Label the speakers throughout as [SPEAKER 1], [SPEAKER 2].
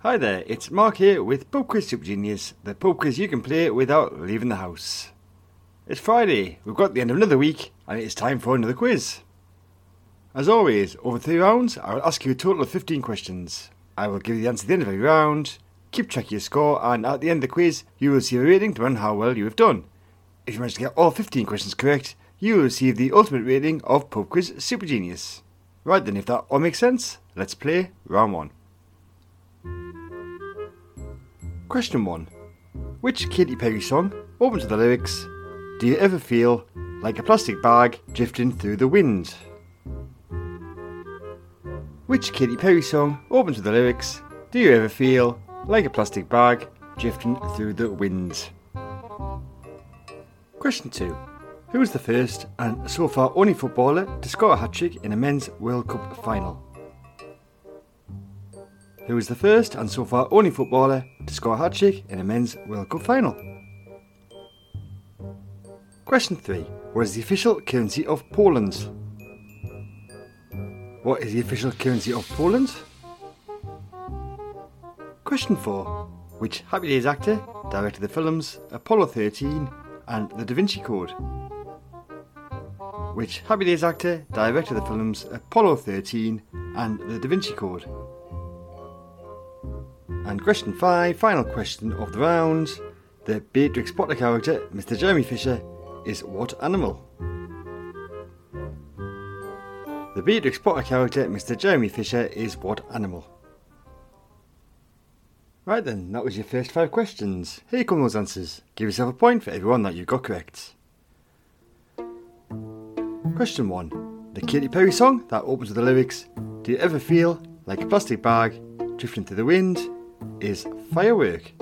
[SPEAKER 1] Hi there, it's Mark here with Pub Quiz Super Genius, the pub quiz you can play without leaving the house. It's Friday, we've got the end of another week, and it's time for another quiz. As always, over three rounds, I will ask you a total of 15 questions. I will give you the answer at the end of every round, keep track of your score, and at the end of the quiz, you will receive a rating to on how well you have done. If you manage to get all 15 questions correct, you will receive the ultimate rating of Pub Quiz Super Genius. Right then, if that all makes sense, let's play round one. Question 1. Which Katy Perry song opens with the lyrics, Do you ever feel like a plastic bag drifting through the wind? Which Katy Perry song opens with the lyrics, Do you ever feel like a plastic bag drifting through the wind? Question 2. Who was the first and so far only footballer to score a hat trick in a men's World Cup final? Who was the first and so far only footballer to score a hat trick in a men's World Cup final? Question 3. What is the official currency of Poland? What is the official currency of Poland? Question 4. Which Happy Days actor directed the films Apollo 13 and The Da Vinci Code? Which Happy Days actor directed the films Apollo 13 and The Da Vinci Code? And question five, final question of the round. The Beatrix Potter character, Mr. Jeremy Fisher, is what animal? The Beatrix Potter character, Mr. Jeremy Fisher, is what animal? Right then, that was your first five questions. Here come those answers. Give yourself a point for everyone that you got correct. Question 1. The Katy Perry song that opens with the lyrics Do you ever feel like a plastic bag drifting through the wind is Firework.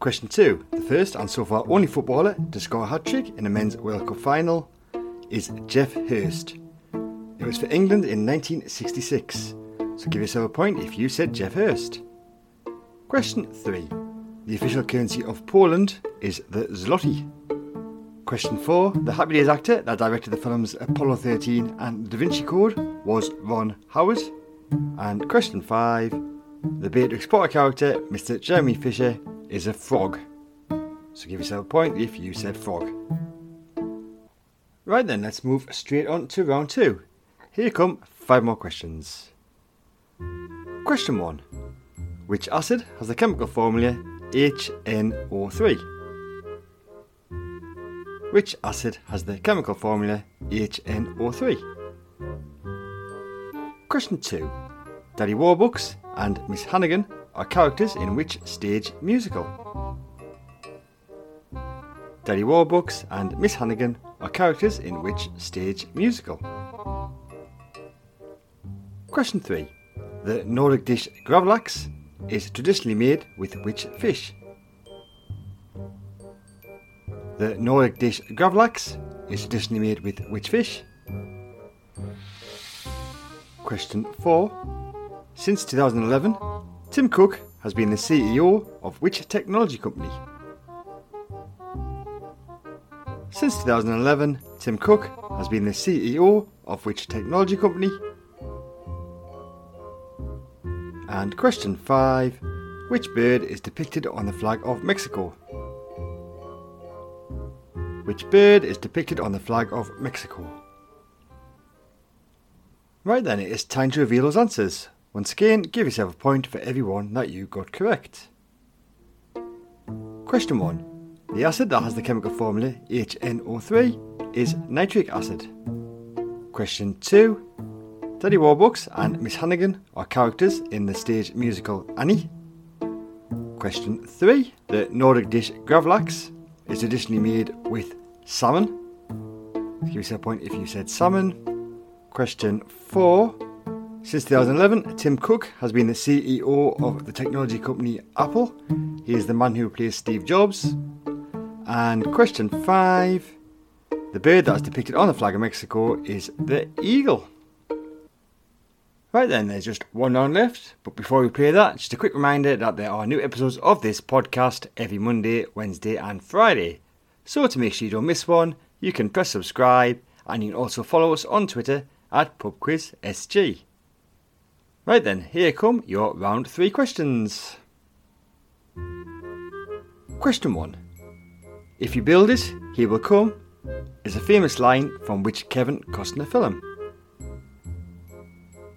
[SPEAKER 1] Question 2. The first and so far only footballer to score a hat trick in a men's World Cup final is Geoff Hurst. It was for England in 1966, so give yourself a point if you said Geoff Hurst. Question 3. The official currency of Poland is the zloty. Question 4. The Happy Days actor that directed the films Apollo 13 and Da Vinci Code was Ron Howard. And question 5. The Beatrix Potter character, Mr. Jeremy Fisher, is a frog. So give yourself a point if you said frog. Right then, let's move straight on to round two. Here come five more questions. Question 1. Which acid has the chemical formula HNO3? Which acid has the chemical formula HNO3? Question 2. Daddy Warbucks and Miss Hannigan are characters in which stage musical? Daddy Warbucks and Miss Hannigan are characters in which stage musical? Question 3. The Nordic dish gravlax is traditionally made with which fish? The Nordic dish gravlax is traditionally made with which fish? Question 4. Since 2011, Tim Cook has been the CEO of which technology company? Since 2011, Tim Cook has been the CEO of which technology company? And question 5 Which bird is depicted on the flag of Mexico? Which bird is depicted on the flag of Mexico? Right then, it is time to reveal those answers. Once again, give yourself a point for every one that you got correct. Question 1. The acid that has the chemical formula HNO3 is nitric acid. Question 2. Daddy Warbucks and Miss Hannigan are characters in the stage musical Annie. Question 3. The Nordic dish gravlax is traditionally made with salmon. Give yourself a point if you said salmon. Question 4. Since 2011, Tim Cook has been the CEO of the technology company Apple. He is the man who replaced Steve Jobs. And question five the bird that is depicted on the flag of Mexico is the eagle. Right then, there's just one round left, but before we play that, just a quick reminder that there are new episodes of this podcast every Monday, Wednesday, and Friday. So, to make sure you don't miss one, you can press subscribe and you can also follow us on Twitter at PubQuizSG. Right then, here come your round three questions. Question one If you build it, he will come is a famous line from which Kevin Costner film?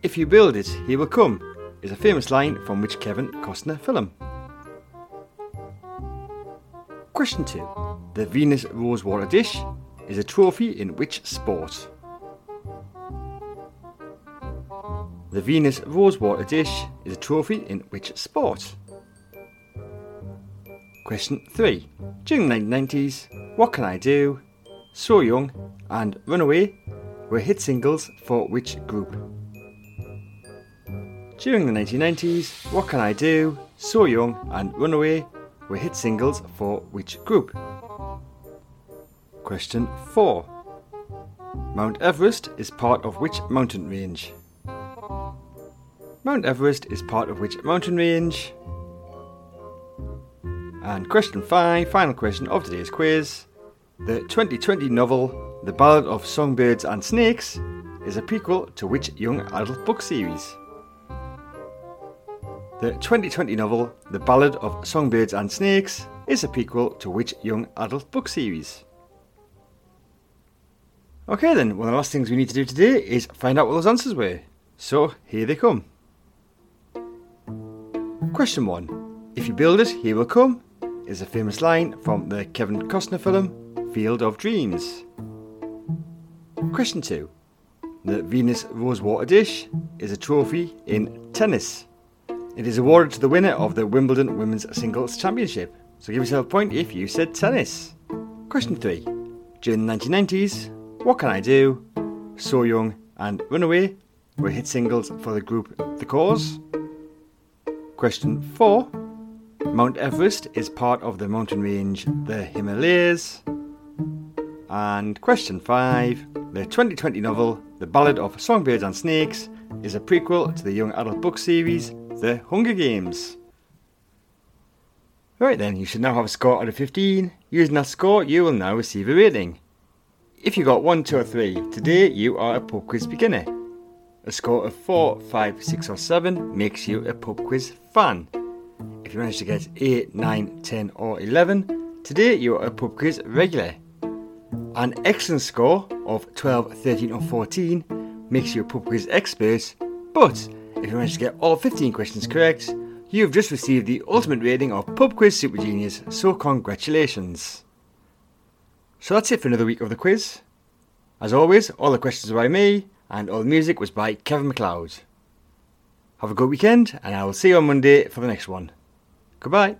[SPEAKER 1] If you build it, he will come is a famous line from which Kevin Costner film? Question 2. The Venus Rosewater dish is a trophy in which sport? The Venus Rosewater dish is a trophy in which sport? Question 3. During the 1990s, What Can I Do, So Young, and Runaway were hit singles for which group? During the 1990s, What Can I Do, So Young, and Runaway were hit singles for which group? Question 4. Mount Everest is part of which mountain range? Mount Everest is part of which mountain range? And question 5, final question of today's quiz. The 2020 novel The Ballad of Songbirds and Snakes is a prequel to which young adult book series? The 2020 novel, The Ballad of Songbirds and Snakes, is a prequel to which young adult book series? Okay, then, one of the last things we need to do today is find out what those answers were. So, here they come. Question 1. If you build it, he will come, is a famous line from the Kevin Costner film Field of Dreams. Question 2. The Venus Rosewater dish is a trophy in tennis. It is awarded to the winner of the Wimbledon Women's Singles Championship. So give yourself a point if you said tennis. Question 3. During the 1990s, What Can I Do, So Young, and Runaway were hit singles for the group The Corrs. Question 4. Mount Everest is part of the mountain range the Himalayas. And question 5. The 2020 novel The Ballad of Songbirds and Snakes is a prequel to the young adult book series the Hunger Games. Right then, you should now have a score out of 15. Using that score, you will now receive a rating. If you got 1, 2 or 3, today you are a pub quiz beginner. A score of 4, 5, 6 or 7 makes you a pub quiz fan. If you manage to get 8, 9, 10 or 11, today you are a pub quiz regular. An excellent score of 12, 13 or 14 makes you a pub quiz expert, but if you manage to get all 15 questions correct, you have just received the ultimate rating of Pub Quiz Super Genius, so congratulations. So that's it for another week of the quiz. As always, all the questions are by me, and all the music was by Kevin MacLeod. Have a good weekend, and I will see you on Monday for the next one. Goodbye.